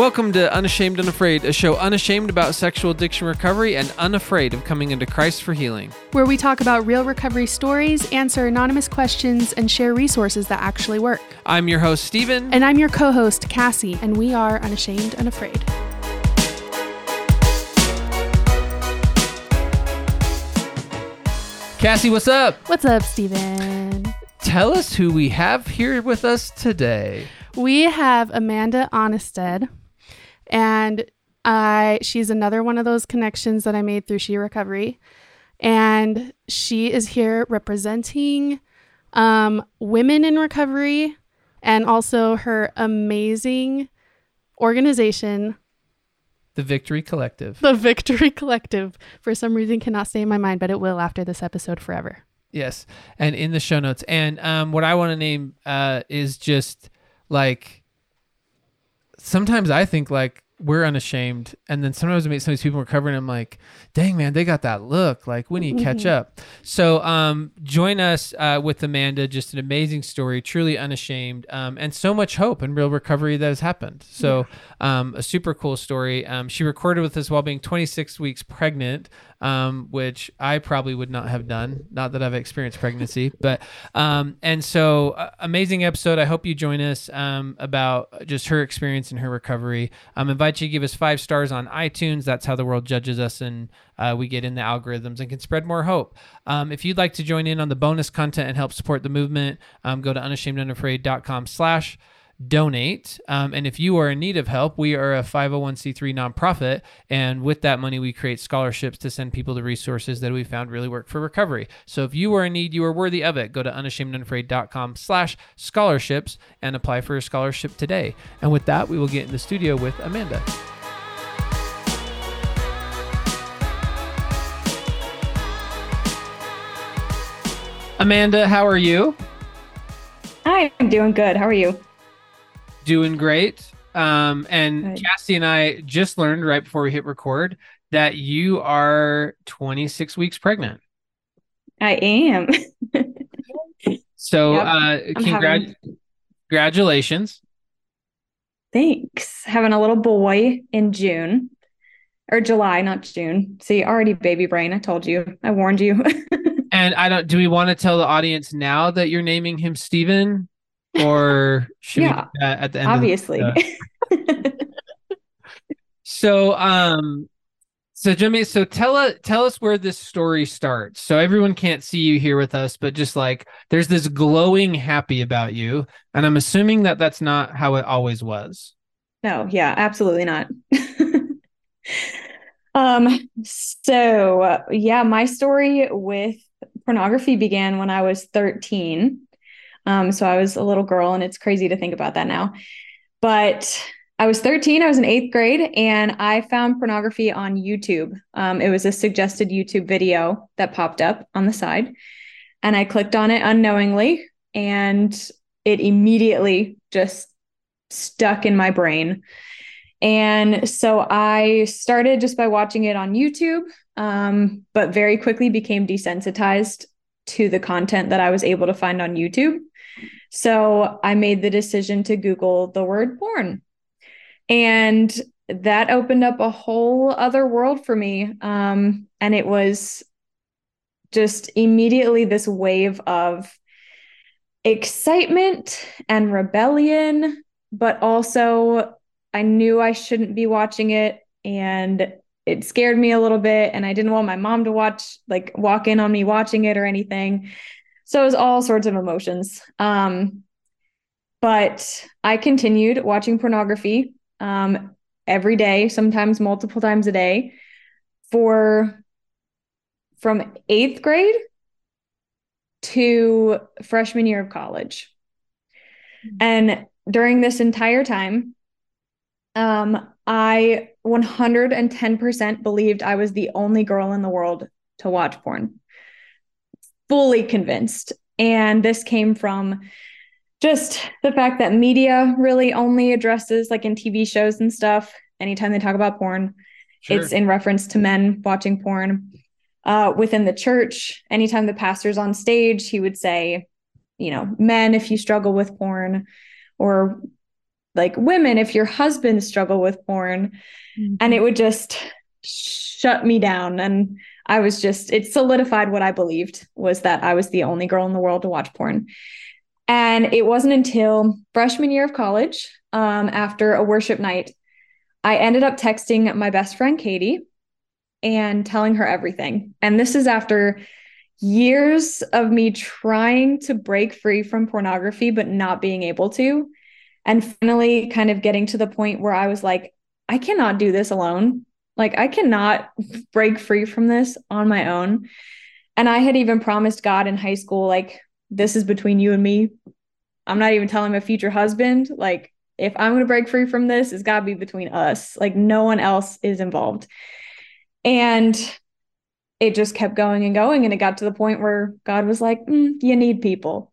Welcome to Unashamed Unafraid, a show unashamed about sexual addiction recovery and unafraid of coming into Christ for healing. where we talk about real recovery stories, answer anonymous questions, and share resources that actually work. I'm your host, Steven. And I'm your co host, Cassie, and we are Unashamed Unafraid. Cassie, what's up? What's up, Steven? Tell us who we have here with us today. We have Amanda Honested, and I she's another one of those connections that I made through She Recovery, and she is here representing um, women in recovery and also her amazing organization, The Victory Collective. the Victory Collective. For some reason, cannot stay in my mind, but it will after this episode forever. Yes, and in the show notes. And um, what I want to name uh, is just like sometimes I think like we're unashamed, and then sometimes I meet some of these people recovering. I'm like, dang man, they got that look. Like we need to catch up. So um, join us uh, with Amanda. Just an amazing story, truly unashamed, um, and so much hope and real recovery that has happened. So um, a super cool story. Um, she recorded with us while being 26 weeks pregnant um, which I probably would not have done. Not that I've experienced pregnancy, but um, and so uh, amazing episode. I hope you join us um, about just her experience and her recovery. Um, invite you to give us five stars on iTunes. That's how the world judges us, and uh, we get in the algorithms and can spread more hope. Um, if you'd like to join in on the bonus content and help support the movement, um, go to unashamedunafraid.com/slash donate. Um, and if you are in need of help, we are a 501c3 nonprofit. And with that money, we create scholarships to send people the resources that we found really work for recovery. So if you are in need, you are worthy of it. Go to unashamedunafraid.com slash scholarships and apply for a scholarship today. And with that, we will get in the studio with Amanda. Amanda, how are you? Hi, I'm doing good. How are you? Doing great. Um, and Good. Cassie and I just learned right before we hit record that you are 26 weeks pregnant. I am. So, Yep. uh, congrat- having- congratulations. Thanks. Having a little boy in June or July, not June. See, already baby brain. I told you. I warned you. And I don't, do we want to tell the audience now that you're naming him Steven or should Yeah, we do that at the end? the- Obviously. uh, So, um, so Jimmy, so tell us tell us where this story starts. So everyone can't see you here with us, but just like there's this glowing happy about you, and I'm assuming that that's not how it always was. no, yeah, absolutely not. um, so uh, yeah, my story with pornography began when I was 13. Um, so I was a little girl, and it's crazy to think about that now. But I was 13, I was in eighth grade, and I found pornography on YouTube. Um, it was a suggested YouTube video that popped up on the side, and I clicked on it unknowingly, and it immediately just stuck in my brain. And so I started just by watching it on YouTube, um, but very quickly became desensitized to the content that I was able to find on YouTube. So I made the decision to Google the word porn. And that opened up a whole other world for me. Um, and it was just immediately this wave of excitement and rebellion, but also I knew I shouldn't be watching it. And it scared me a little bit. And I didn't want my mom to watch, like, walk in on me watching it or anything. So it was all sorts of emotions. Um, but I continued watching pornography um, every day, sometimes multiple times a day, for from eighth grade to freshman year of college. And during this entire time, um, I 110% believed I was the only girl in the world to watch porn. Fully convinced. And this came from just the fact that media really only addresses, like in TV shows and stuff, anytime they talk about porn, it's in reference to men watching porn. Uh, within the church, anytime the pastor's on stage, he would say, you know, men, if you struggle with porn, or like women if your husband struggle with porn mm-hmm. and it would just shut me down and I was just it solidified what I believed was that I was the only girl in the world to watch porn. And it wasn't until freshman year of college, um, after a worship night, I ended up texting my best friend Katie and telling her everything. And this is after years of me trying to break free from pornography, but not being able to. And finally, kind of getting to the point where I was like, I cannot do this alone. Like, I cannot break free from this on my own. And I had even promised God in high school, like, this is between you and me. I'm not even telling my future husband. Like, if I'm going to break free from this, it's got to be between us. Like, no one else is involved. And it just kept going and going. And it got to the point where God was like, mm, you need people.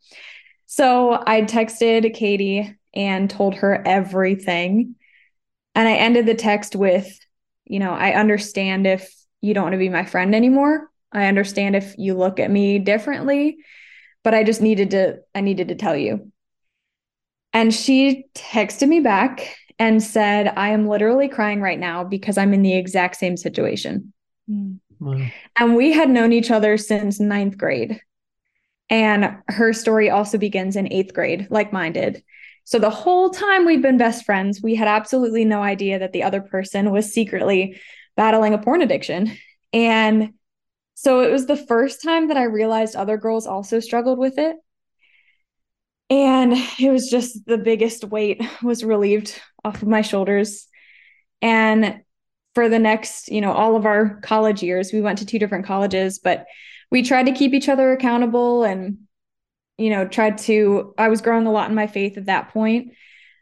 So I texted Katie and told her everything. And I ended the text with, you know, I understand if you don't want to be my friend anymore. I understand if you look at me differently, but I just needed to, I needed to tell you. And she texted me back and said, I am literally crying right now because I'm in the exact same situation. Mm. Wow. And we had known each other since ninth grade. And her story also begins in eighth grade, like mine did. So the whole time we'd been best friends, we had absolutely no idea that the other person was secretly battling a porn addiction. And so it was the first time that I realized other girls also struggled with it. And it was just the biggest weight was relieved off of my shoulders. And for the next, you know, all of our college years. We went to two different colleges, but we tried to keep each other accountable and, you know, tried to. I was growing a lot in my faith at that point.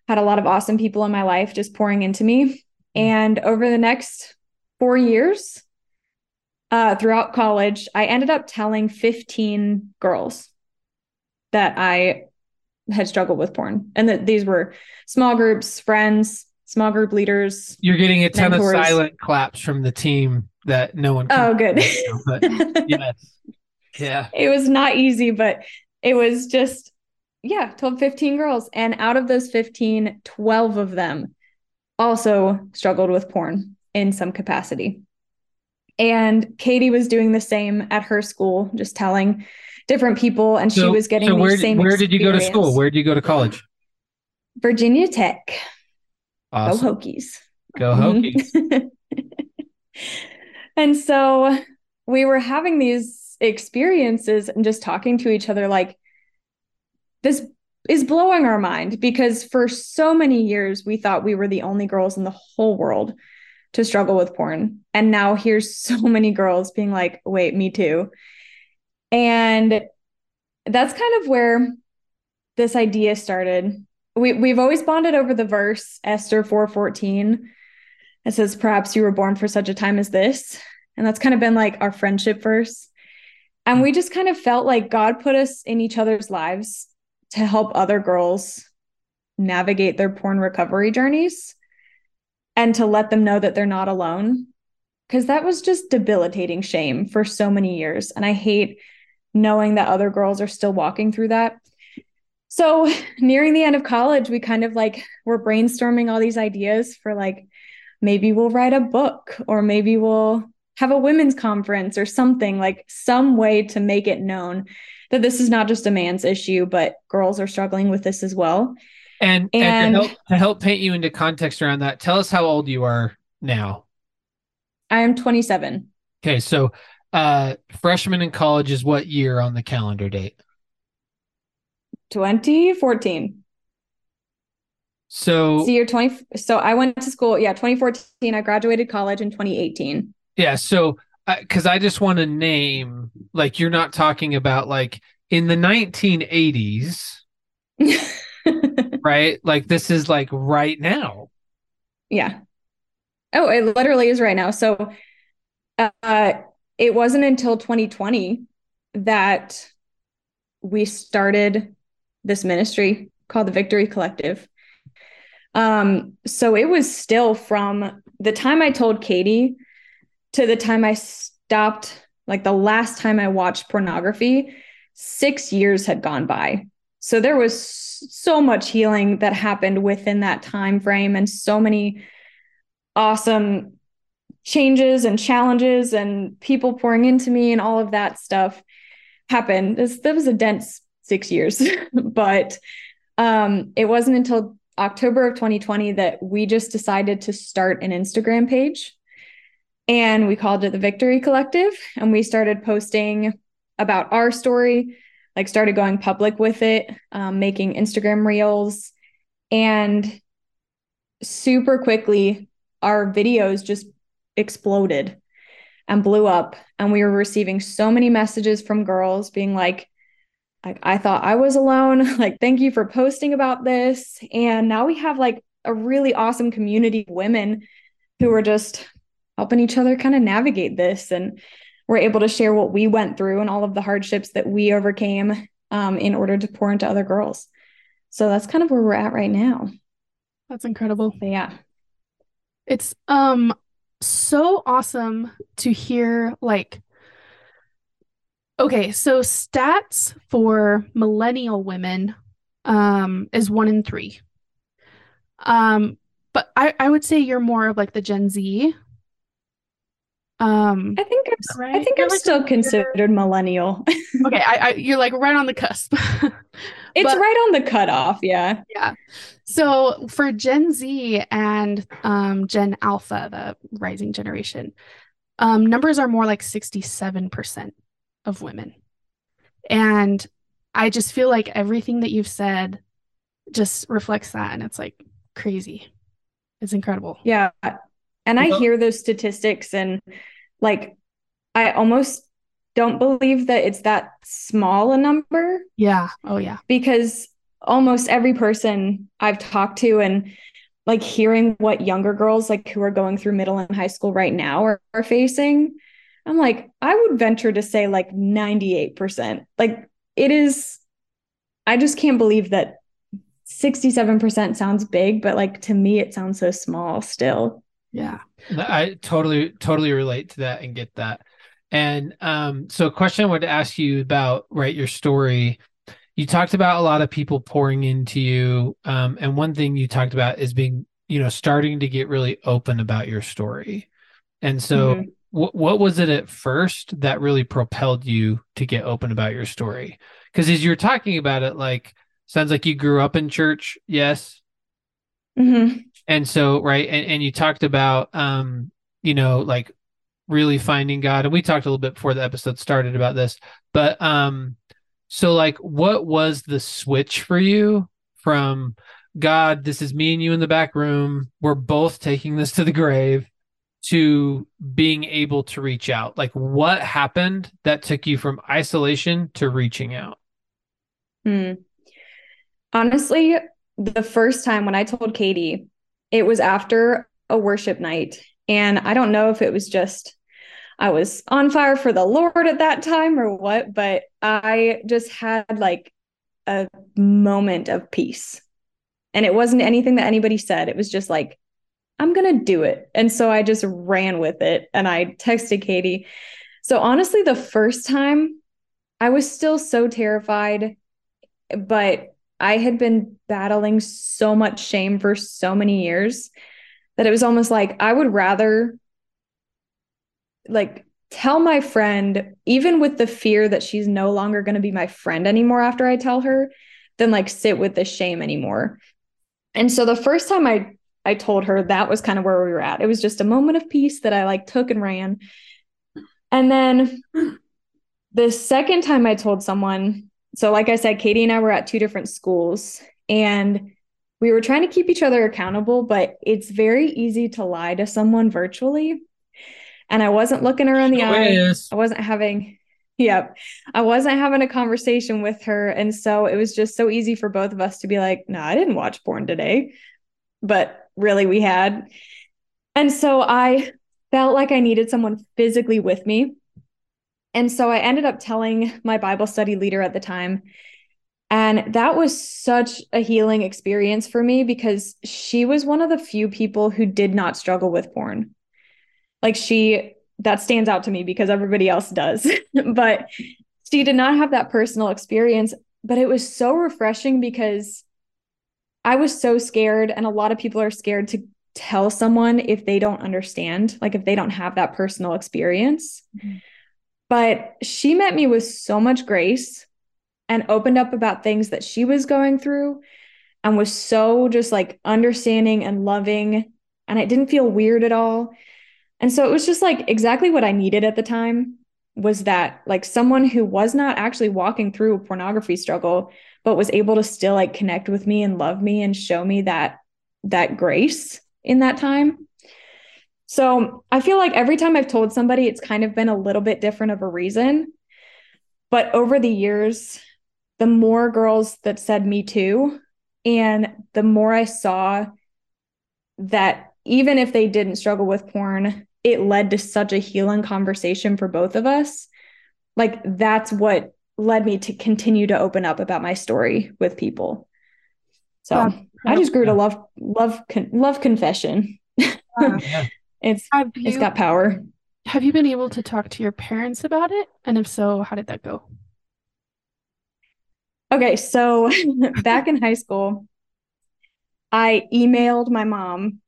Had a lot of awesome people in my life just pouring into me. Mm-hmm. And over the next four years, uh, throughout college, I ended up telling 15 girls that I had struggled with porn and that these were small groups, friends, small group leaders. You're getting a ton mentors. of silent claps from the team that no one. oh, good. yes, yeah. It was not easy, but it was just yeah, told 15 girls, and out of those 15, 12 of them also struggled with porn in some capacity. And Katie was doing the same at her school, just telling different people, and so, she was getting so where, the same. Where did you go to school? Where did you go to college? Virginia Tech. Awesome. Go Hokies. Go mm-hmm. Hokies. and so we were having these experiences and just talking to each other like this is blowing our mind because for so many years we thought we were the only girls in the whole world to struggle with porn. And now here's so many girls being like, wait, me too. And that's kind of where this idea started we we've always bonded over the verse Esther 4:14. It says, "Perhaps you were born for such a time as this." And that's kind of been like our friendship verse. And hmm. we just kind of felt like God put us in each other's lives to help other girls navigate their porn recovery journeys and to let them know that they're not alone. Because that was just debilitating shame for so many years. And I hate knowing that other girls are still walking through that. So, nearing the end of college, we kind of like were brainstorming all these ideas for like maybe we'll write a book or maybe we'll have a women's conference or something like some way to make it known that this is not just a man's issue, but girls are struggling with this as well. And, and, and to, help, to help paint you into context around that, tell us how old you are now. I am 27. Okay. So, uh, freshman in college is what year on the calendar date? 2014. So, so you're 20. So I went to school. Yeah, 2014. I graduated college in 2018. Yeah. So, because uh, I just want to name, like, you're not talking about like in the 1980s, right? Like, this is like right now. Yeah. Oh, it literally is right now. So, uh, it wasn't until 2020 that we started this ministry called the Victory Collective. Um, so it was still from the time I told Katie to the time I stopped, like the last time I watched pornography, six years had gone by. So there was so much healing that happened within that time frame and so many awesome changes and challenges and people pouring into me and all of that stuff happened. This, that was a dense six years, but um, it wasn't until October of 2020 that we just decided to start an Instagram page. And we called it the Victory Collective. And we started posting about our story, like started going public with it, um, making Instagram reels. And super quickly, our videos just exploded and blew up. And we were receiving so many messages from girls being like, like I thought I was alone. Like, thank you for posting about this. And now we have like a really awesome community of women who are just helping each other kind of navigate this. And we're able to share what we went through and all of the hardships that we overcame um, in order to pour into other girls. So that's kind of where we're at right now. That's incredible. But yeah. It's um so awesome to hear like okay so stats for millennial women um is one in three um but i i would say you're more of like the gen z um I think I'm, right? I think you're I'm like still considered millennial. okay, I, I, you're like right on the cusp. it's but, right on the cutoff, yeah. Yeah. So for Gen Z and um, Gen Alpha, the rising generation, um, numbers are more like 67% of women. And I just feel like everything that you've said just reflects that. And it's like crazy. It's incredible. Yeah. And I uh-huh. hear those statistics and like I almost don't believe that it's that small a number. Yeah. Oh yeah. Because almost every person I've talked to and like hearing what younger girls like who are going through middle and high school right now are, are facing, I'm like, I would venture to say like 98%. Like it is, I just can't believe that 67% sounds big, but like to me, it sounds so small still. Yeah. I totally, totally relate to that and get that. And um, so a question I wanted to ask you about, right, your story. You talked about a lot of people pouring into you. Um, and one thing you talked about is being, you know, starting to get really open about your story. And so mm-hmm. what what was it at first that really propelled you to get open about your story? Because as you're talking about it, like sounds like you grew up in church, yes. Mm-hmm. And so, right, and, and you talked about um, you know, like really finding God. And we talked a little bit before the episode started about this. But um, so like what was the switch for you from God, this is me and you in the back room. We're both taking this to the grave to being able to reach out? Like, what happened that took you from isolation to reaching out? Hmm. Honestly, the first time when I told Katie, it was after a worship night. And I don't know if it was just I was on fire for the Lord at that time or what, but I just had like a moment of peace. And it wasn't anything that anybody said. It was just like, I'm going to do it. And so I just ran with it and I texted Katie. So honestly, the first time I was still so terrified, but I had been battling so much shame for so many years that it was almost like I would rather like tell my friend even with the fear that she's no longer going to be my friend anymore after I tell her than like sit with the shame anymore. And so the first time I I told her that was kind of where we were at. It was just a moment of peace that I like took and ran. And then the second time I told someone, so like I said, Katie and I were at two different schools and we were trying to keep each other accountable, but it's very easy to lie to someone virtually and I wasn't looking her in the eye. I wasn't having Yep. I wasn't having a conversation with her. And so it was just so easy for both of us to be like, no, nah, I didn't watch porn today. But really, we had. And so I felt like I needed someone physically with me. And so I ended up telling my Bible study leader at the time. And that was such a healing experience for me because she was one of the few people who did not struggle with porn like she that stands out to me because everybody else does but she did not have that personal experience but it was so refreshing because I was so scared, and a lot of people are scared to tell someone if they don't understand, like if they don't have that personal experience. Mm-hmm. But she met me with so much grace and opened up about things that she was going through and was so just like understanding and loving. And it didn't feel weird at all. And so it was just like exactly what I needed at the time was that like someone who was not actually walking through a pornography struggle, but was able to still like connect with me and love me and show me that that grace in that time. So I feel like every time I've told somebody, it's kind of been a little bit different of a reason. But over the years, the more girls that said me too, and the more I saw that even if they didn't struggle with porn, it led to such a healing conversation for both of us. Like that's what led me to continue to open up about my story with people. So. I just grew to love love love confession. it's you, it's got power. Have you been able to talk to your parents about it? And if so, how did that go? Okay, so back in high school, I emailed my mom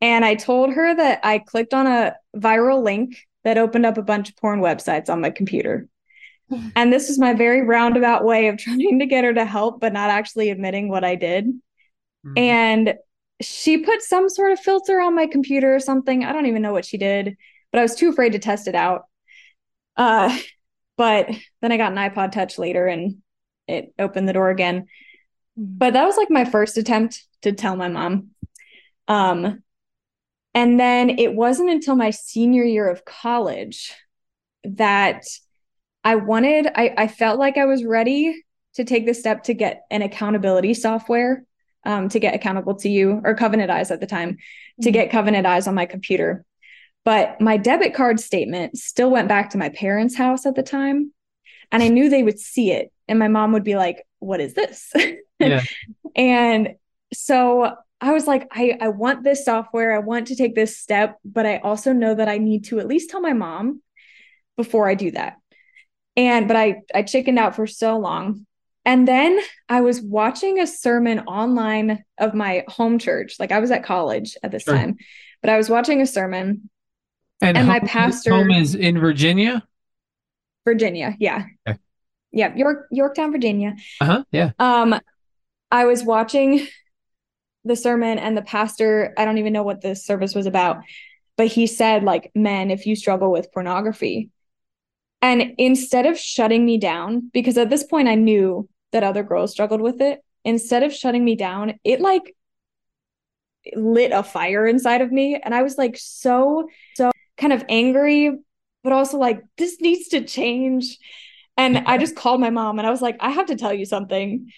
and I told her that I clicked on a viral link that opened up a bunch of porn websites on my computer. And this was my very roundabout way of trying to get her to help, but not actually admitting what I did. Mm-hmm. And she put some sort of filter on my computer or something. I don't even know what she did, but I was too afraid to test it out. Uh, but then I got an iPod Touch later and it opened the door again. But that was like my first attempt to tell my mom. Um, and then it wasn't until my senior year of college that I wanted, I, I felt like I was ready to take the step to get an accountability software um, to get Accountable2You or Covenant Eyes at the time mm-hmm. to get Covenant Eyes on my computer. But my debit card statement still went back to my parents' house at the time. And I knew they would see it. And my mom would be like, What is this? Yeah. and so I was like, I, I want this software. I want to take this step, but I also know that I need to at least tell my mom before I do that. And but I I chickened out for so long. And then I was watching a sermon online of my home church. Like I was at college at this sure. time, but I was watching a sermon. And, and home, my pastor home is in Virginia. Virginia, yeah. Okay. Yeah, York Yorktown, Virginia. Uh-huh. Yeah. Um I was watching the sermon and the pastor, I don't even know what the service was about, but he said like men if you struggle with pornography. And instead of shutting me down because at this point I knew that other girls struggled with it, instead of shutting me down, it like lit a fire inside of me and I was like so so kind of angry but also like this needs to change. And I just called my mom and I was like I have to tell you something.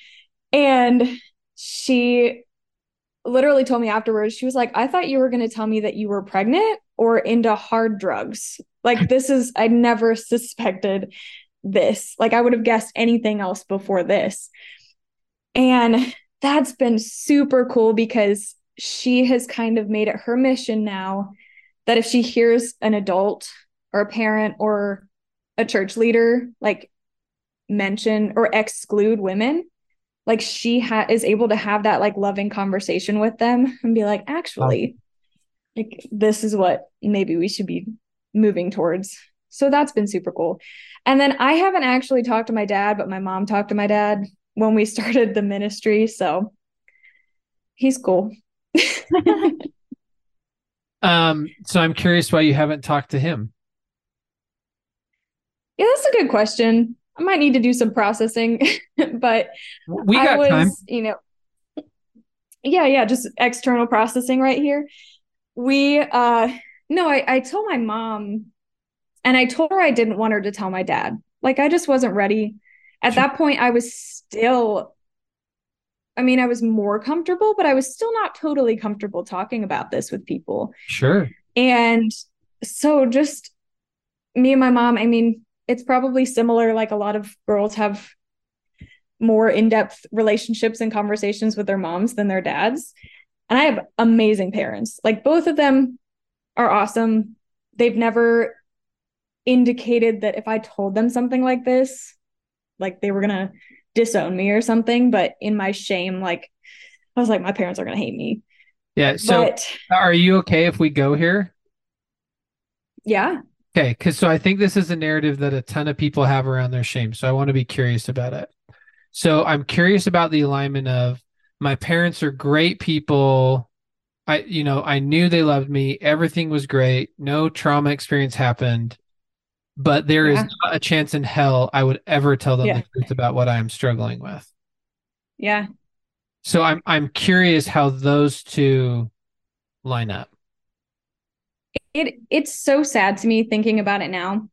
And she literally told me afterwards, she was like, I thought you were going to tell me that you were pregnant or into hard drugs. Like, this is, I never suspected this. Like, I would have guessed anything else before this. And that's been super cool because she has kind of made it her mission now that if she hears an adult or a parent or a church leader like mention or exclude women, like she ha- is able to have that like loving conversation with them and be like actually like this is what maybe we should be moving towards so that's been super cool. And then i haven't actually talked to my dad but my mom talked to my dad when we started the ministry. So he's cool. Um so i'm curious why you haven't talked to him. Yeah that's a good question. I might need to do some processing, but we got was, time. You know, yeah, yeah, just external processing right here. We, uh, no, I, I told my mom, and I told her I didn't want her to tell my dad. Like, I just wasn't ready. At that point, I was still, I mean, I was more comfortable, but I was still not totally comfortable talking about this with people. Sure. And so, just me and my mom, I mean, it's probably similar like a lot of girls have more in-depth relationships and conversations with their moms than their dads and i have amazing parents like both of them are awesome they've never indicated that if i told them something like this like they were going to disown me or something, but in my shame, like I was like, my parents are gonna hate me. Yeah. So but are you okay if we go here? yeah, Okay, because so I think this is a narrative that a ton of people have around their shame. So I want to be curious about it. So I'm curious about the alignment of my parents are great people. I, you know, I knew they loved me. Everything was great. No trauma experience happened. But there is Yeah. not a chance in hell I would ever tell them Yeah. the truth about what I am struggling with. yeah. So I'm I'm curious how those two line up. it it's so sad to me thinking about it now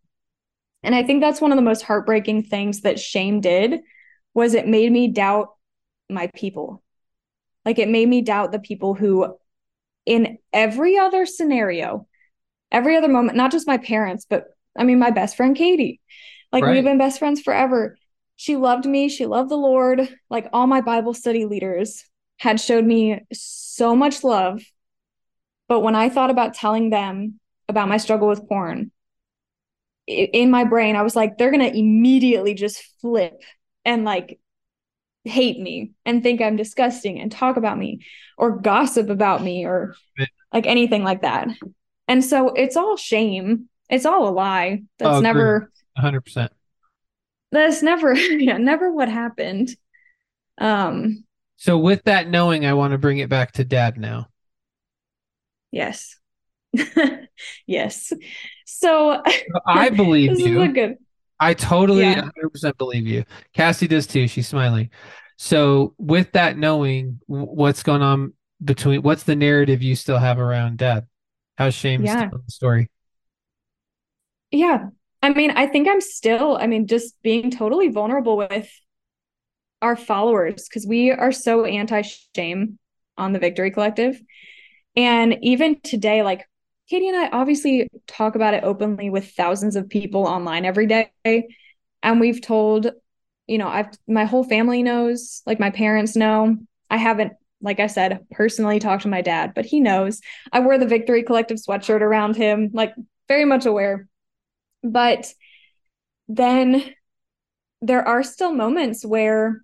and i think that's one of the most heartbreaking things that shame did was it made me doubt my people like it made me doubt the people who in every other scenario every other moment not just my parents but i mean my best friend katie like Right. we've been best friends forever she loved me she loved the lord like all my bible study leaders had showed me so much love but when I thought about telling them about my struggle with porn, in my brain, I was like, they're going to immediately just flip and like hate me and think I'm disgusting and talk about me or gossip about me or like anything like that. And so it's all shame. It's all a lie. That's Oh, never, 100%. that's never, yeah, never what happened. Um, So with that knowing, I want to bring it back to dad now. yes. yes. So I believe you. a good, I totally Yeah. 100% believe you. Cassie does too. She's smiling. So, with that knowing, what's going on between, what's the narrative you still have around dad? How's shame Yeah. still in the story? Yeah. I mean, I think I'm still, I mean, just being totally vulnerable with our followers because we are so anti shame on the Victory Collective. And even today, like Katie and I obviously talk about it openly with thousands of people online every day. And we've told, you know, I've, my whole family knows, like my parents know. I haven't, like I said, personally talked to my dad, but he knows. I wear the Victory Collective sweatshirt around him, like very much aware. But then there are still moments where,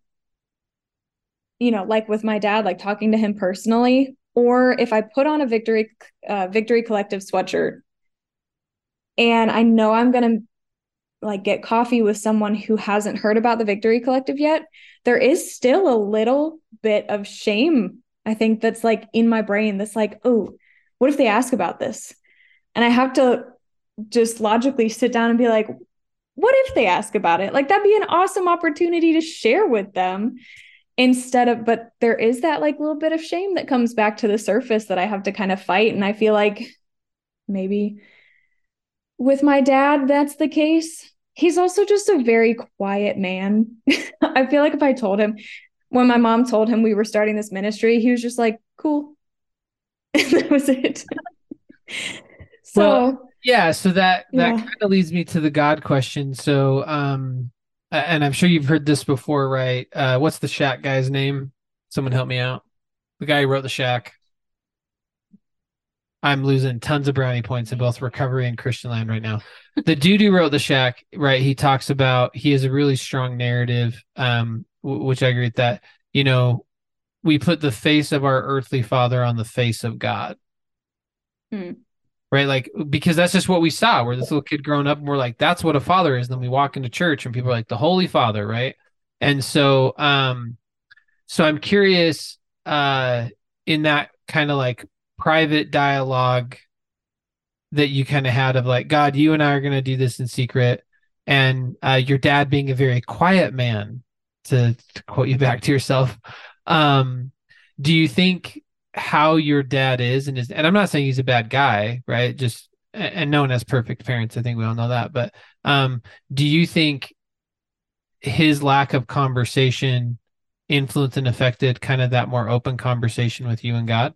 you know, like with my dad, like talking to him personally, or if I put on a Victory uh, Victory Collective sweatshirt and I know I'm gonna like get coffee with someone who hasn't heard about the Victory Collective yet, there is still a little bit of shame. I think that's like in my brain that's like, oh, what if they ask about this? And I have to just logically sit down and be like, what if they ask about it? Like that'd be an awesome opportunity to share with them instead of but there is that like little bit of shame that comes back to the surface that I have to kind of fight and I feel like maybe with my dad that's the case. He's also just a very quiet man. I feel like if I told him when my mom told him we were starting this ministry, he was just like, "Cool." and that was it. so, Well, Yeah, so that that Yeah. kind of leads me to the God question. So, um, and I'm sure you've heard this before, right? Uh, what's the Shack guy's name? Someone help me out. The guy who wrote the Shack. I'm losing tons of brownie points in both recovery and Christian land right now. The dude who wrote the Shack, right? He talks about he has a really strong narrative, um, w- which I agree with that. You know, we put the face of our earthly father on the face of God right? Like because that's just what we saw. Where this little kid growing up, and we're like, that's what a father is. And then we walk into church, and people are like, the Holy Father, right? And so, um, so I'm curious, uh, in that kind of like private dialogue that you kind of had of like, God, you and I are going to do this in secret, and uh, your dad being a very quiet man, to, to quote you back to yourself. Um, do you think how your dad is and is and I'm not saying he's a bad guy, right? Just and no one has perfect parents. I think we all know that. But um, do you think his lack of conversation influenced and affected kind of that more open conversation with you and God?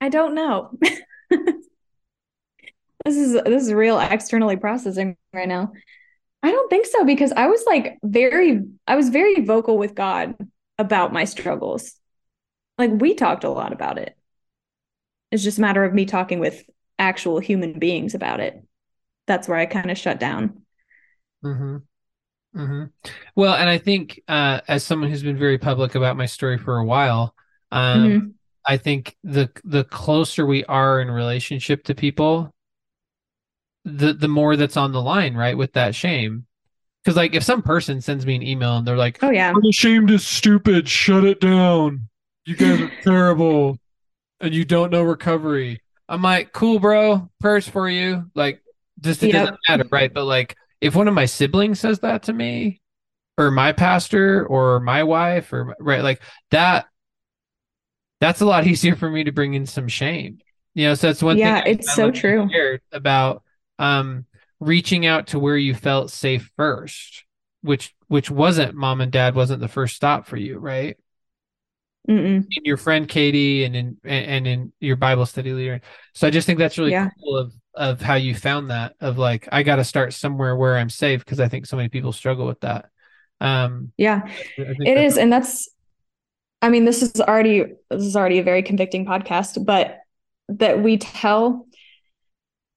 I don't know. this is this is real externally processing right now. I don't think so because I was like very I was very vocal with God about my struggles. Like we talked a lot about it. It's just a matter of me talking with actual human beings about it. that's where I kind of shut down. Mm-hmm. Mm-hmm. Well, and I think uh, as someone who's been very public about my story for a while, um, mm-hmm. I think the the closer we are in relationship to people, the the more that's on the line, right? With that shame, because like if some person sends me an email and they're like, "Oh yeah, ashamed is stupid. Shut it down. You guys are terrible, and you don't know recovery." I'm like, "Cool, bro. Prayers for you." Like, just it yep. doesn't matter, right? But like if one of my siblings says that to me or my pastor or my wife or right like that that's a lot easier for me to bring in some shame you know so that's one yeah, thing it's so true about um reaching out to where you felt safe first which which wasn't mom and dad wasn't the first stop for you right Mm-mm. in your friend katie and in and in your bible study leader so i just think that's really yeah. cool of of how you found that of like I got to start somewhere where I'm safe because I think so many people struggle with that. Um, yeah, it is, and that's. I mean, this is already this is already a very convicting podcast, but that we tell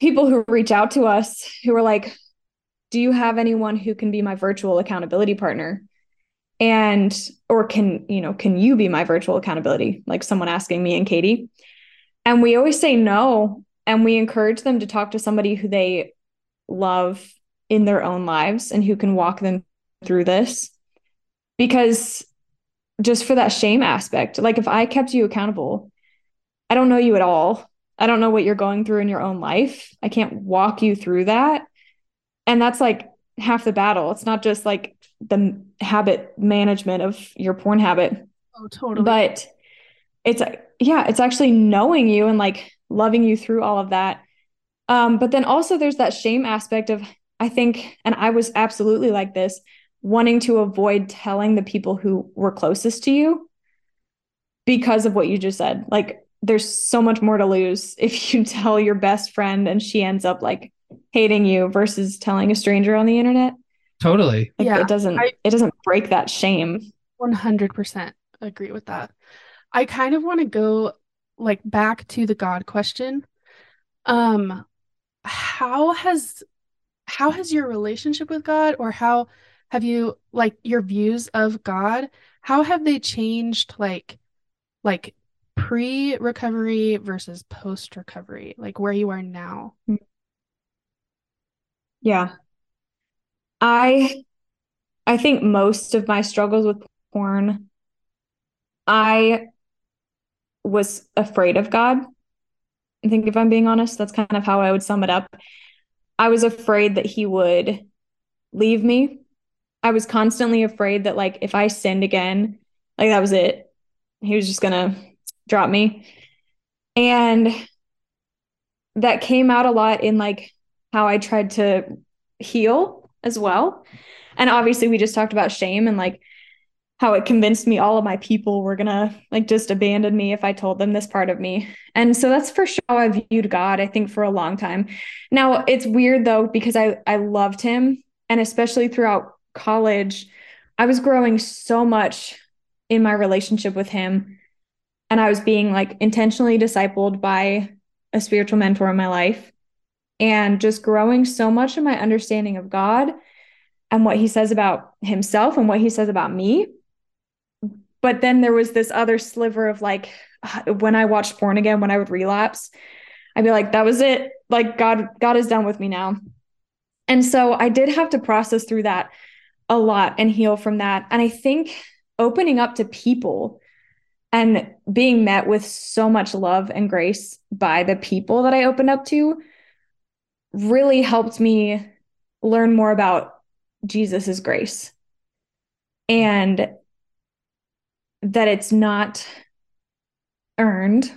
people who reach out to us who are like, "Do you have anyone who can be my virtual accountability partner?" And or can you know can you be my virtual accountability? Like someone asking me and Katie, and we always say no and we encourage them to talk to somebody who they love in their own lives and who can walk them through this because just for that shame aspect like if i kept you accountable i don't know you at all i don't know what you're going through in your own life. I can't walk you through that. And that's like half the battle. It's not just like the habit management of your porn habit. Oh totally. But it's yeah it's actually knowing you and like loving you through all of that. Um, but then also there's that shame aspect of, I think, and I was absolutely like this, wanting to avoid telling the people who were closest to you because of what you just said. Like, there's so much more to lose if you tell your best friend and she ends up like hating you versus telling a stranger on the internet. Totally. Like, yeah. It doesn't, I, it doesn't break that shame. 100% agree with that. I kind of want to go like back to the God question. Um how has how has your relationship with God or how have you like your views of God how have they changed like like pre recovery versus post recovery like where you are now yeah i i think most of my struggles with porn i was afraid of God. I think if I'm being honest, that's kind of how I would sum it up. I was afraid that he would leave me. I was constantly afraid that like if I sinned again, like that was it. He was just going to drop me. And that came out a lot in like how I tried to heal as well. And obviously we just talked about shame and like how it convinced me all of my people were gonna like just abandon me if I told them this part of me. And so that's for sure how I viewed God, I think, for a long time. Now it's weird though, because I I loved him. And especially throughout college, I was growing so much in my relationship with him. And I was being like intentionally discipled by a spiritual mentor in my life and just growing so much in my understanding of God and what he says about himself and what he says about me but then there was this other sliver of like when I watched porn again, when I would relapse, I'd be like, that was it. Like God, God is done with me now. And so I did have to process through that a lot and heal from that. And I think opening up to people and being met with so much love and grace by the people that I opened up to really helped me learn more about Jesus's grace. And that it's not earned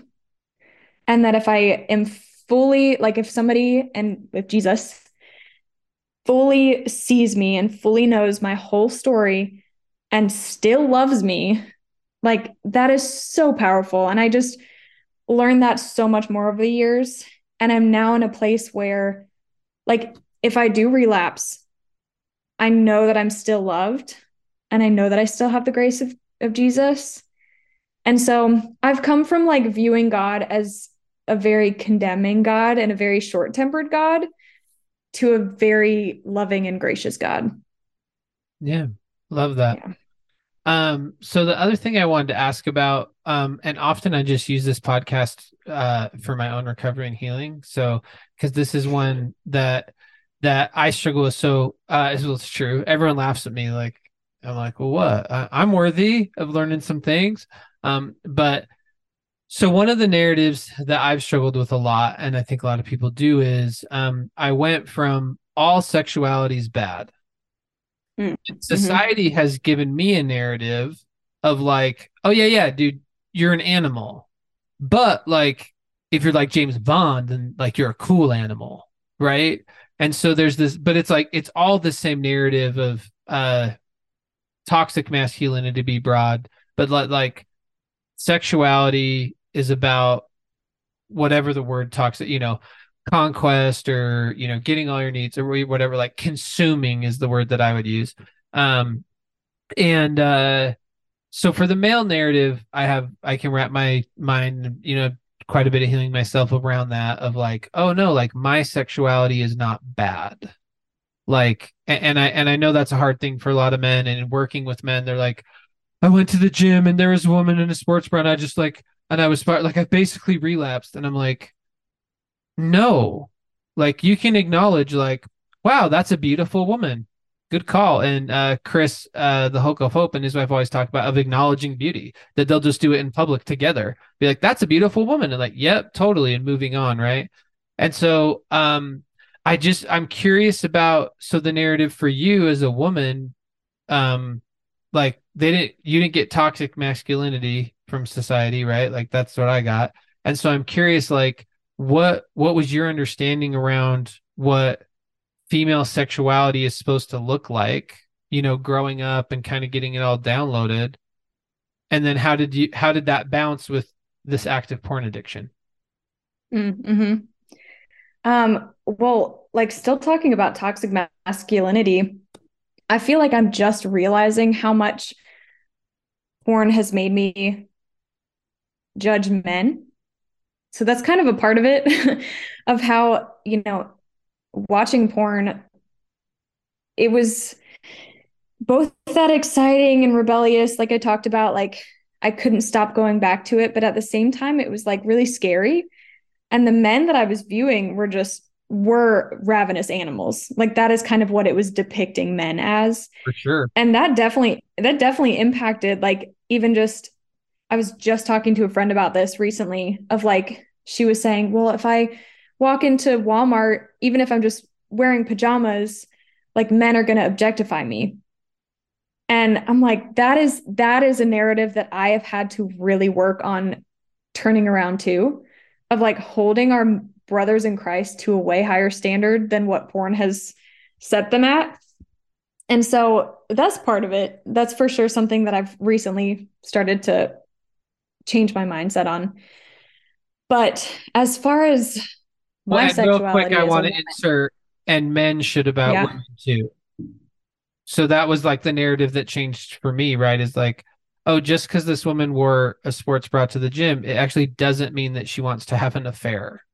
and that if i am fully like if somebody and if jesus fully sees me and fully knows my whole story and still loves me like that is so powerful and i just learned that so much more over the years and i'm now in a place where like if i do relapse i know that i'm still loved and i know that i still have the grace of of Jesus. And so I've come from like viewing God as a very condemning God and a very short tempered God to a very loving and gracious God. Yeah. Love that. Yeah. Um, so the other thing I wanted to ask about, um, and often I just use this podcast uh for my own recovery and healing. So because this is one that that I struggle with. So uh as well it's true. Everyone laughs at me like I'm like, well, what? I, I'm worthy of learning some things. Um, but so one of the narratives that I've struggled with a lot, and I think a lot of people do, is um, I went from all sexuality is bad. Mm-hmm. Society has given me a narrative of like, oh yeah, yeah, dude, you're an animal. But like if you're like James Bond, then like you're a cool animal, right? And so there's this, but it's like it's all the same narrative of uh toxic masculinity to be broad, but like sexuality is about whatever the word toxic, you know, conquest or you know getting all your needs or whatever like consuming is the word that i would use. Um and uh so for the male narrative i have i can wrap my mind you know quite a bit of healing myself around that of like oh no like my sexuality is not bad. Like and i and i know that's a hard thing for a lot of men and working with men they're like i went to the gym and there was a woman in a sports bra and i just like and i was like i basically relapsed and i'm like no. Like you can acknowledge like wow that's a beautiful woman. Good call. And uh chris uh the hulk of hope and his wife always talk about of acknowledging beauty that they'll just do it in public together. Be like that's a beautiful woman. And like yep totally and moving on right? And so um i just i'm curious about so the narrative for you as a woman um like they didn't you didn't get toxic masculinity from society right? Like that's what i got. And so i'm curious like what what was your understanding around what female sexuality is supposed to look like you know growing up and kind of getting it all downloaded? And then how did you how did that bounce with this active porn addiction? Mm-hmm. um well like still talking about toxic masculinity i feel like i'm just realizing how much porn has made me judge men so that's kind of a part of it of how you know watching porn it was both that exciting and rebellious like i talked about like i couldn't stop going back to it but at the same time it was like really scary. And the men that i was viewing were just were ravenous animals. Like that is kind of what it was depicting men as. For sure. And that definitely that definitely impacted like even just I was just talking to a friend about this recently of like she was saying, well, if I walk into Walmart, even if I'm just wearing pajamas, like men are going to objectify me. And I'm like, that is that is a narrative that I have had to really work on turning around too, of like holding our brothers in Christ to a way higher standard than what porn has set them at. And so that's part of it. That's for sure something that I've recently started to change my mindset on. But as far as my well, real quick, I want to insert, and men should about yeah. women too. So that was like the narrative that changed for me, right? Is like, oh, just because this woman wore a sports bra to the gym, it actually doesn't mean that she wants to have an affair.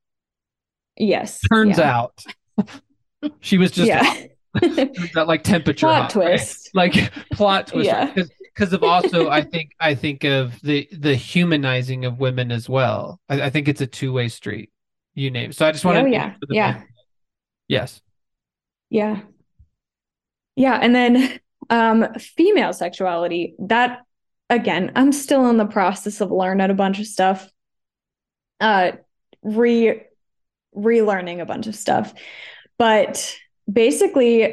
Yes. Turns yeah. out she was just yeah. that like temperature plot hot, twist, right? like plot twist. Yeah because of also I think I think of the the humanizing of women as well. I, I think it's a two way street. You name. So I just want to. Oh yeah, yeah. Yes. Yeah. Yeah, and then um female sexuality. That again, I'm still in the process of learning a bunch of stuff. Uh, re relearning a bunch of stuff, but basically,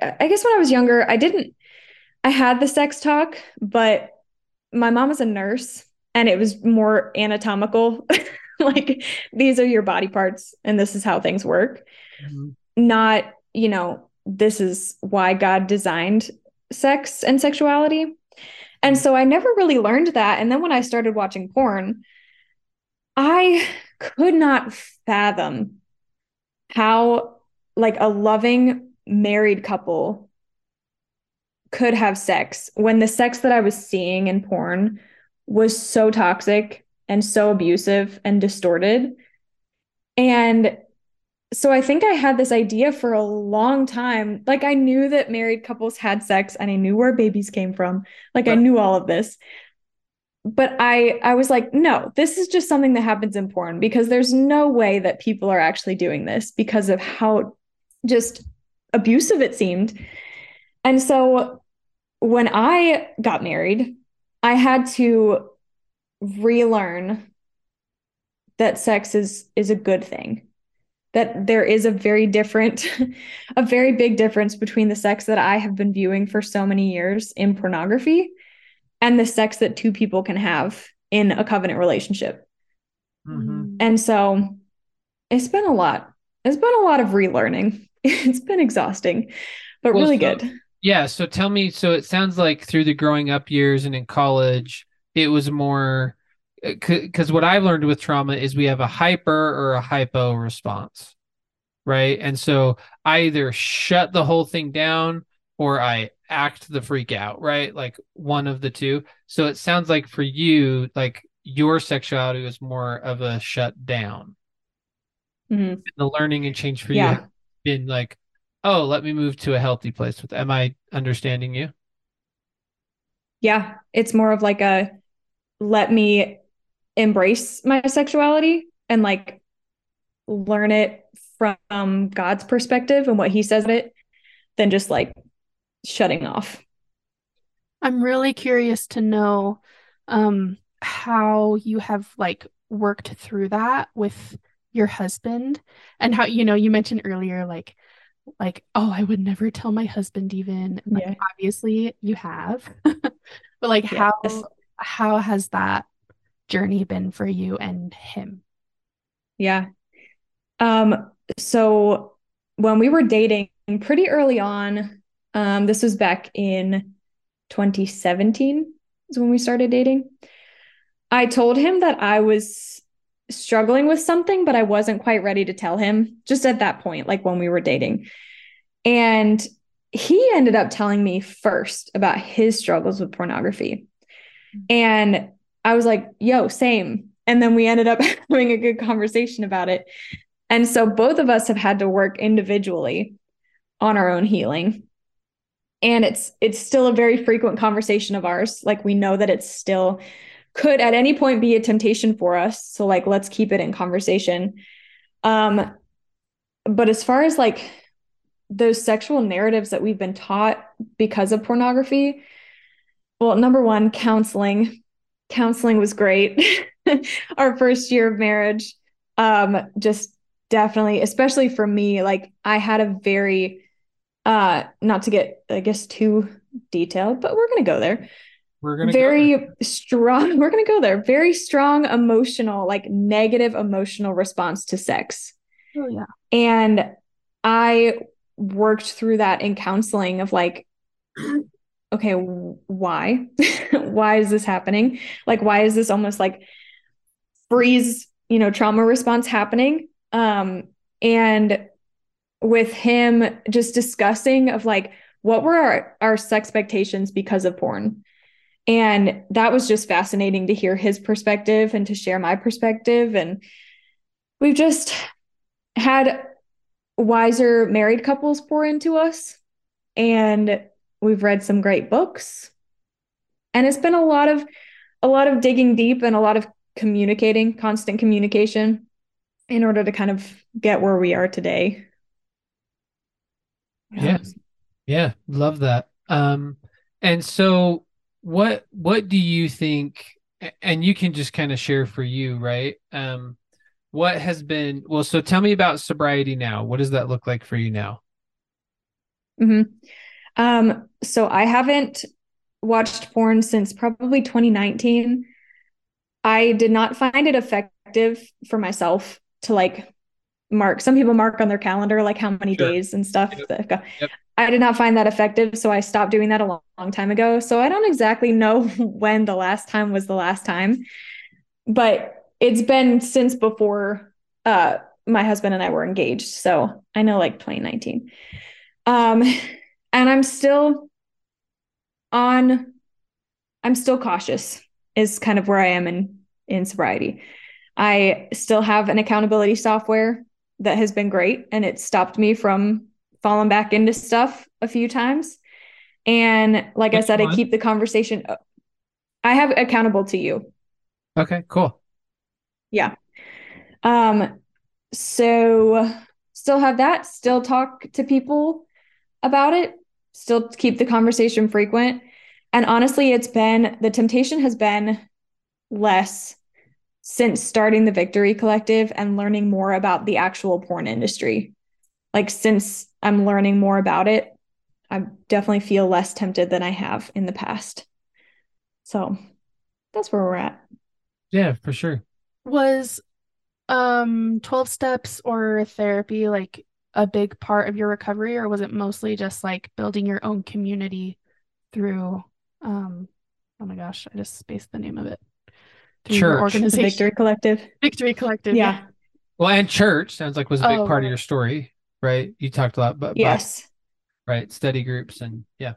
I guess when I was younger, I didn't I had the sex talk, but my mom was a nurse and it was more anatomical. like these are your body parts and this is how things work. Mm-hmm. Not, you know, this is why God designed sex and sexuality. And so I never really learned that. And then when I started watching porn, I could not fathom how like a loving married couple could have sex when the sex that I was seeing in porn was so toxic and so abusive and distorted. And so I think I had this idea for a long time. Like I knew that married couples had sex and I knew where babies came from. Like right. I knew all of this. But I I was like, no, this is just something that happens in porn because there's no way that people are actually doing this because of how just abusive it seemed. And so when I got married, I had to relearn that sex is is a good thing that there is a very different a very big difference between the sex that i have been viewing for so many years in pornography and the sex that two people can have in a covenant relationship. Mm-hmm. and so it's been a lot. It's been a lot of relearning. It's been exhausting but well, really so, good yeah so tell me so it sounds like through the growing up years and in college it was more because what I've learned with trauma is we have a hyper or a hypo response, right? And so I either shut the whole thing down or I act the freak out, right? Like one of the two. So it sounds like for you, like your sexuality was more of a shut down. Mm-hmm. The learning and change for yeah. you been like, oh, let me move to a healthy place with. Am I understanding you? Yeah, it's more of like a let me embrace my sexuality and like learn it from God's perspective and what he says of it than just like shutting off. I'm really curious to know um how you have like worked through that with your husband and how you know you mentioned earlier like like oh I would never tell my husband even like, yeah. obviously you have but like yes. how how has that journey been for you and him? Yeah. Um, so when we were dating pretty early on, um, this was back in 2017 is when we started dating. I told him that I was struggling with something, but I wasn't quite ready to tell him just at that point, like when we were dating. And he ended up telling me first about his struggles with pornography. And I was like, yo, same. And then we ended up having a good conversation about it. And so both of us have had to work individually on our own healing. And it's it's still a very frequent conversation of ours. Like we know that it's still could at any point be a temptation for us. So like let's keep it in conversation. Um but as far as like those sexual narratives that we've been taught because of pornography, well, number one, counseling counseling was great. Our first year of marriage, um, just definitely, especially for me, like I had a very, uh, not to get, I guess, too detailed, but we're gonna go there. We're gonna very go strong. We're gonna go there. Very strong emotional, like negative emotional response to sex. Oh yeah. And I worked through that in counseling of like okay, why? why is this happening? Like, why is this almost like freeze, you know, trauma response happening? Um, and with him just discussing of like, what were our, our sex expectations because of porn? And that was just fascinating to hear his perspective and to share my perspective. And we've just had wiser married couples pour into us. And we've read some great books. And it's been a lot of a lot of digging deep and a lot of communicating constant communication in order to kind of get where we are today. Yeah. Yeah. Love that. Um and so what what do you think and you can just kind of share for you right um what has been well so tell me about sobriety now what does that look like for you now mm-hmm. Um, so I haven't watched porn since probably 2019. I did not find it effective for myself to like mark. Some people mark on their calendar like how many sure. days and stuff. Yep. Yep. I did not find that effective, so I stopped doing that a long, long time ago. So I don't exactly know when the last time was the last time, but it's been since before uh my husband and I were engaged. So I know like 2019. Um and I'm still on I'm still cautious is kind of where I am in in sobriety. I still have an accountability software that has been great and it stopped me from falling back into stuff a few times. And like I said? I keep the conversation. I have Accountable2You. Okay, cool. Yeah. Um, so still have that, still talk to people about it, still keep the conversation frequent. And honestly, it's been the temptation has been less since starting the Victory Collective and learning more about the actual porn industry. Like, since I'm learning more about it, I definitely feel less tempted than I have in the past. So that's where we're at. Yeah, for sure. Was um 12 steps or therapy like a big part of your recovery or was it mostly just like building your own community through um oh my gosh, I just spaced the name of it. Through church. Organization. Victory Collective. Victory Collective. Yeah. yeah. Well, and church sounds like was a big oh, part of your story, right? You talked a lot about yes, right, study groups and yeah,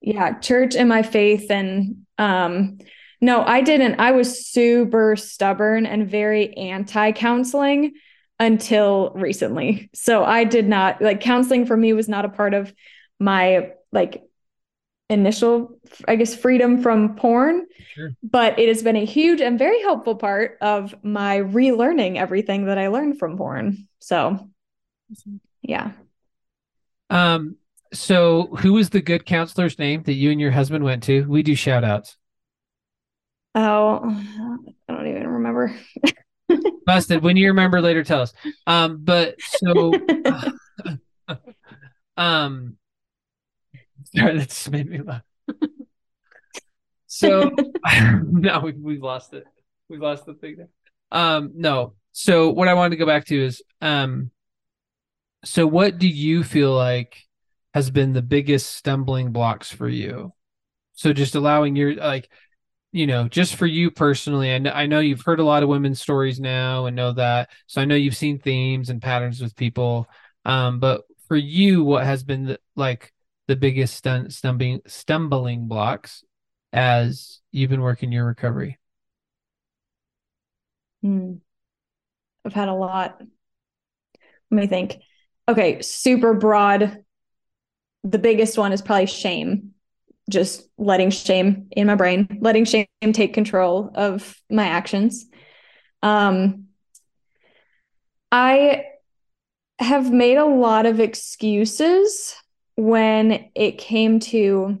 yeah, church and my faith and um, no, I didn't. I was super stubborn and very anti counseling until recently. So I did not like counseling for me was not a part of my like initial i guess freedom from porn sure. but it has been a huge and very helpful part of my relearning everything that i learned from porn so yeah um so who was the good counselor's name that you and your husband went to we do shout outs oh i don't even remember busted when you remember later tell us um but so um Sorry, that just made me laugh. so now we, we've lost it. We've lost the thing there. Um, no. So what I wanted to go back to is, um, so what do you feel like has been the biggest stumbling blocks for you? So just allowing your like, you know, just for you personally, and I know you've heard a lot of women's stories now and know that. So I know you've seen themes and patterns with people. Um, but for you, what has been the, like the biggest stun- stumbling stumbling blocks as you've been working your recovery? Hmm. I've had a lot. Let me think. Okay, super broad. The biggest one is probably shame. Just letting shame in my brain, letting shame take control of my actions. Um, I have made a lot of excuses when it came to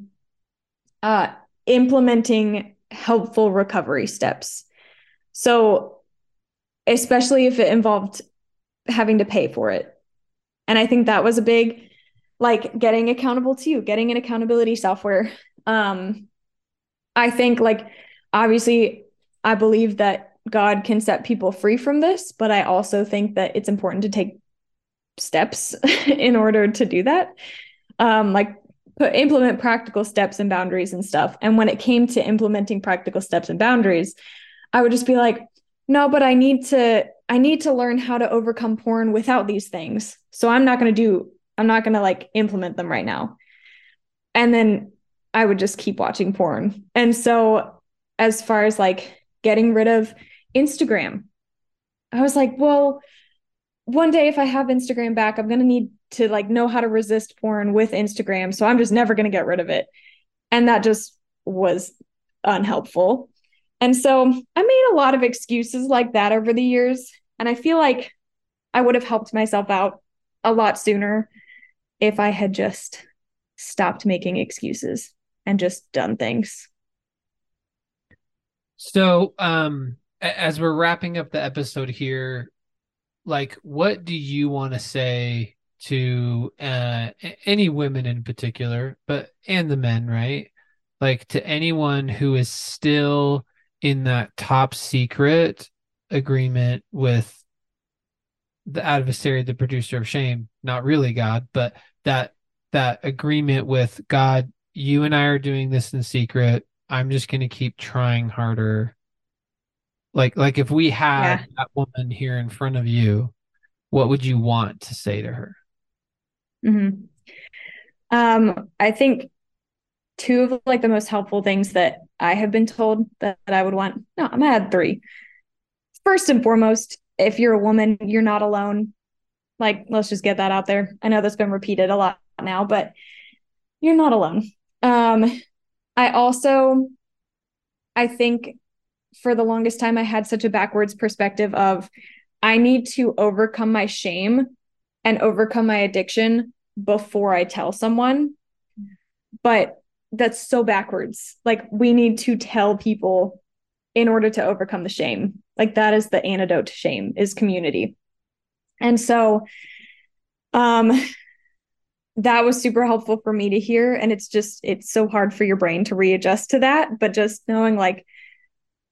uh, implementing helpful recovery steps. So, especially if it involved having to pay for it. And I think that was a big, like, getting Accountable2You, getting an accountability software. Um, I think, like, obviously, I believe that God can set people free from this, but I also think that it's important to take steps in order to do that um, like put implement practical steps and boundaries and stuff. And when it came to implementing practical steps and boundaries, I would just be like, no, but I need to I need to learn how to overcome porn without these things. So I'm not going to do I'm not going to like implement them right now. And then I would just keep watching porn. And so as far as like getting rid of Instagram, I was like, well, one day if I have Instagram back, I'm going to need to like know how to resist porn with Instagram. So I'm just never going to get rid of it. And that just was unhelpful. And so I made a lot of excuses like that over the years. And I feel like I would have helped myself out a lot sooner if I had just stopped making excuses and just done things. So, um, as we're wrapping up the episode here, like, what do you want to say to uh, any women in particular, but and the men, right? Like to anyone who is still in that top secret agreement with the adversary, the producer of shame, not really God, but that that agreement with God, you and I are doing this in secret. I'm just going to keep trying harder. Like like if we had yeah. that woman here in front of you, what would you want to say to her? Mm-hmm. Um, I think two of like the most helpful things that I have been told that, that I would want. No, I'm gonna add three. First and foremost, if you're a woman, you're not alone. Like, let's just get that out there. I know that's been repeated a lot now, but you're not alone. Um, I also, I think for the longest time, I had such a backwards perspective of I need to overcome my shame and overcome my addiction before I tell someone. But that's so backwards. Like, we need to tell people in order to overcome the shame. Like, that is the antidote to shame is community. And so, um, that was super helpful for me to hear and it's just it's so hard for your brain to readjust to that but just knowing like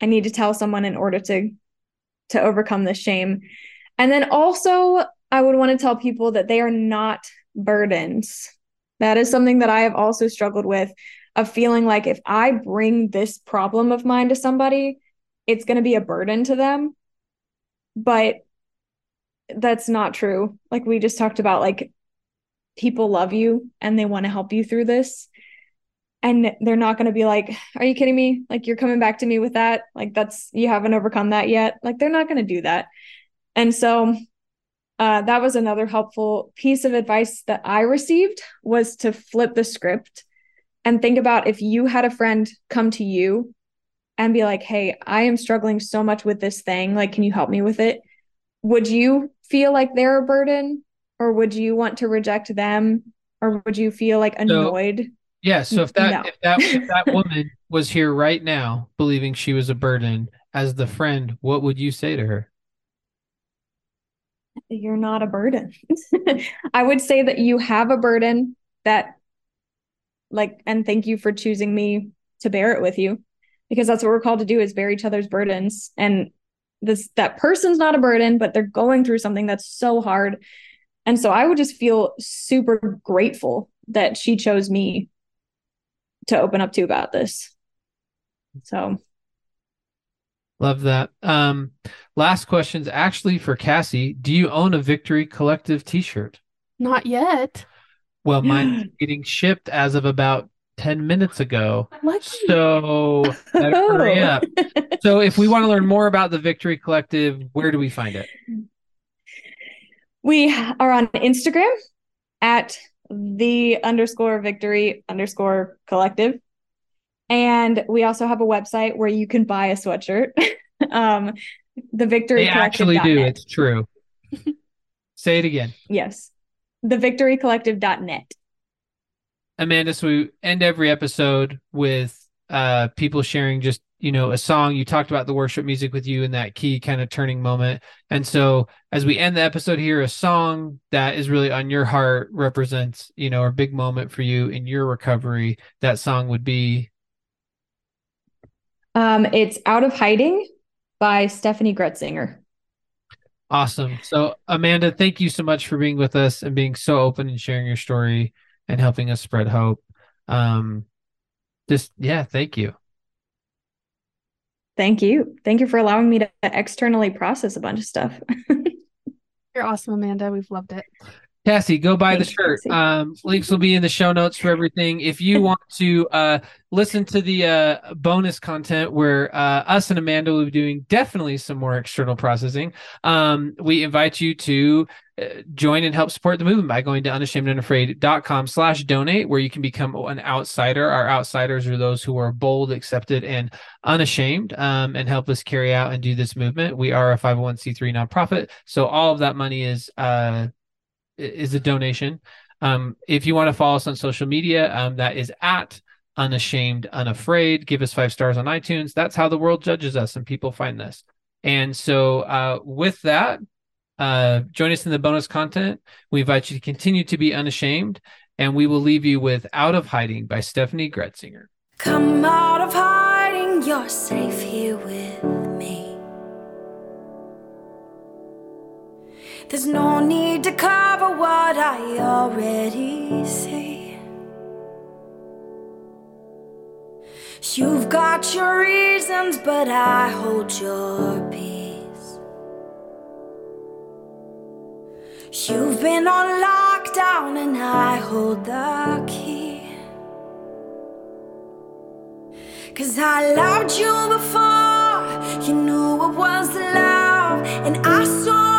i need to tell someone in order to to overcome the shame and then also i would want to tell people that they are not burdens that is something that i have also struggled with of feeling like if i bring this problem of mine to somebody it's going to be a burden to them. But that's not true. Like we just talked about like people love you and they want to help you through this. And they're not going to be like are you kidding me? Like you're coming back to me with that? Like that's you haven't overcome that yet? Like they're not going to do that. And so uh, that was another helpful piece of advice that i received was to flip the script and think about if you had a friend come to you and be like hey i am struggling so much with this thing. Like can you help me with it? Would you feel like they're a burden or would you want to reject them or would you feel like annoyed? so, yeah so if that no. if that if that woman was here right now believing she was a burden as the friend what would you say to her you're not a burden. I would say that you have a burden that like and thank you for choosing me to bear it with you because that's what we're called to do is bear each other's burdens. And this that person's not a burden but they're going through something that's so hard. And so I would just feel super grateful that she chose me to open up to about this. So love that. Um last question's actually for Cassie. Do you own a Victory Collective t-shirt? Not yet. Well, mine's getting shipped as of about 10 minutes ago. Lucky. So hurry up. so if we want to learn more about the Victory Collective, where do we find it? We are on Instagram at the underscore victory underscore collective. And we also have a website where you can buy a sweatshirt. um, the victory they actually do. Net. It's true. Say it again. Yes. The victorycollective.net. Amanda, so we end every episode with uh, people sharing just you know a song you talked about the worship music with you in that key kind of turning moment and so as we end the episode here a song that is really on your heart represents you know a big moment for you in your recovery that song would be um it's out of hiding by Steffany Gretzinger awesome so amanda thank you so much for being with us and being so open and sharing your story and helping us spread hope um just yeah thank you Thank you. Thank you for allowing me to externally process a bunch of stuff. You're awesome, Amanda. We've loved it. Cassie, go buy Thanks, the shirt. Um, links will be in the show notes for everything. If you want to uh, listen to the uh, bonus content where uh, us and Amanda will be doing definitely some more external processing, um, we invite you to uh, join and help support the movement by going to unashamedunafraid.com slash donate where you can become an outsider. Our outsiders are those who are bold, accepted, and unashamed um, and help us carry out and do this movement. We are a 501c3 nonprofit. So all of that money is uh, is a donation. Um, if you want to follow us on social media, um, that is at unashamed, unafraid. Give us five stars on iTunes. That's how the world judges us and people find this. And so, uh, with that, uh, join us in the bonus content. We invite you to continue to be unashamed, and we will leave you with Out of Hiding by Steffany Gretzinger. Come out of hiding, you're safe here with me. There's no need to cover what I already see. You've got your reasons, but I hold your peace. You've been on lockdown, and I hold the key. Cause I loved you before, you knew it was love, and I saw.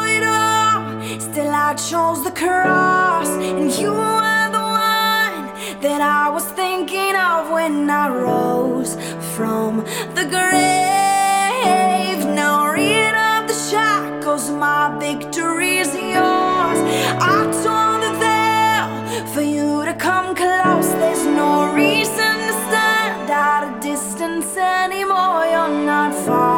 Still, I chose the cross, and you were the one that I was thinking of when I rose from the grave. Now, rid of the shackles, my victory is yours. I tore the veil for you to come close. There's no reason to stand at a distance anymore. You're not far.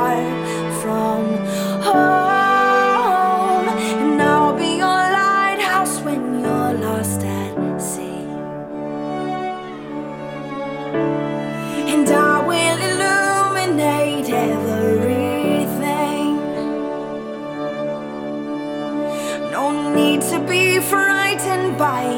Bye.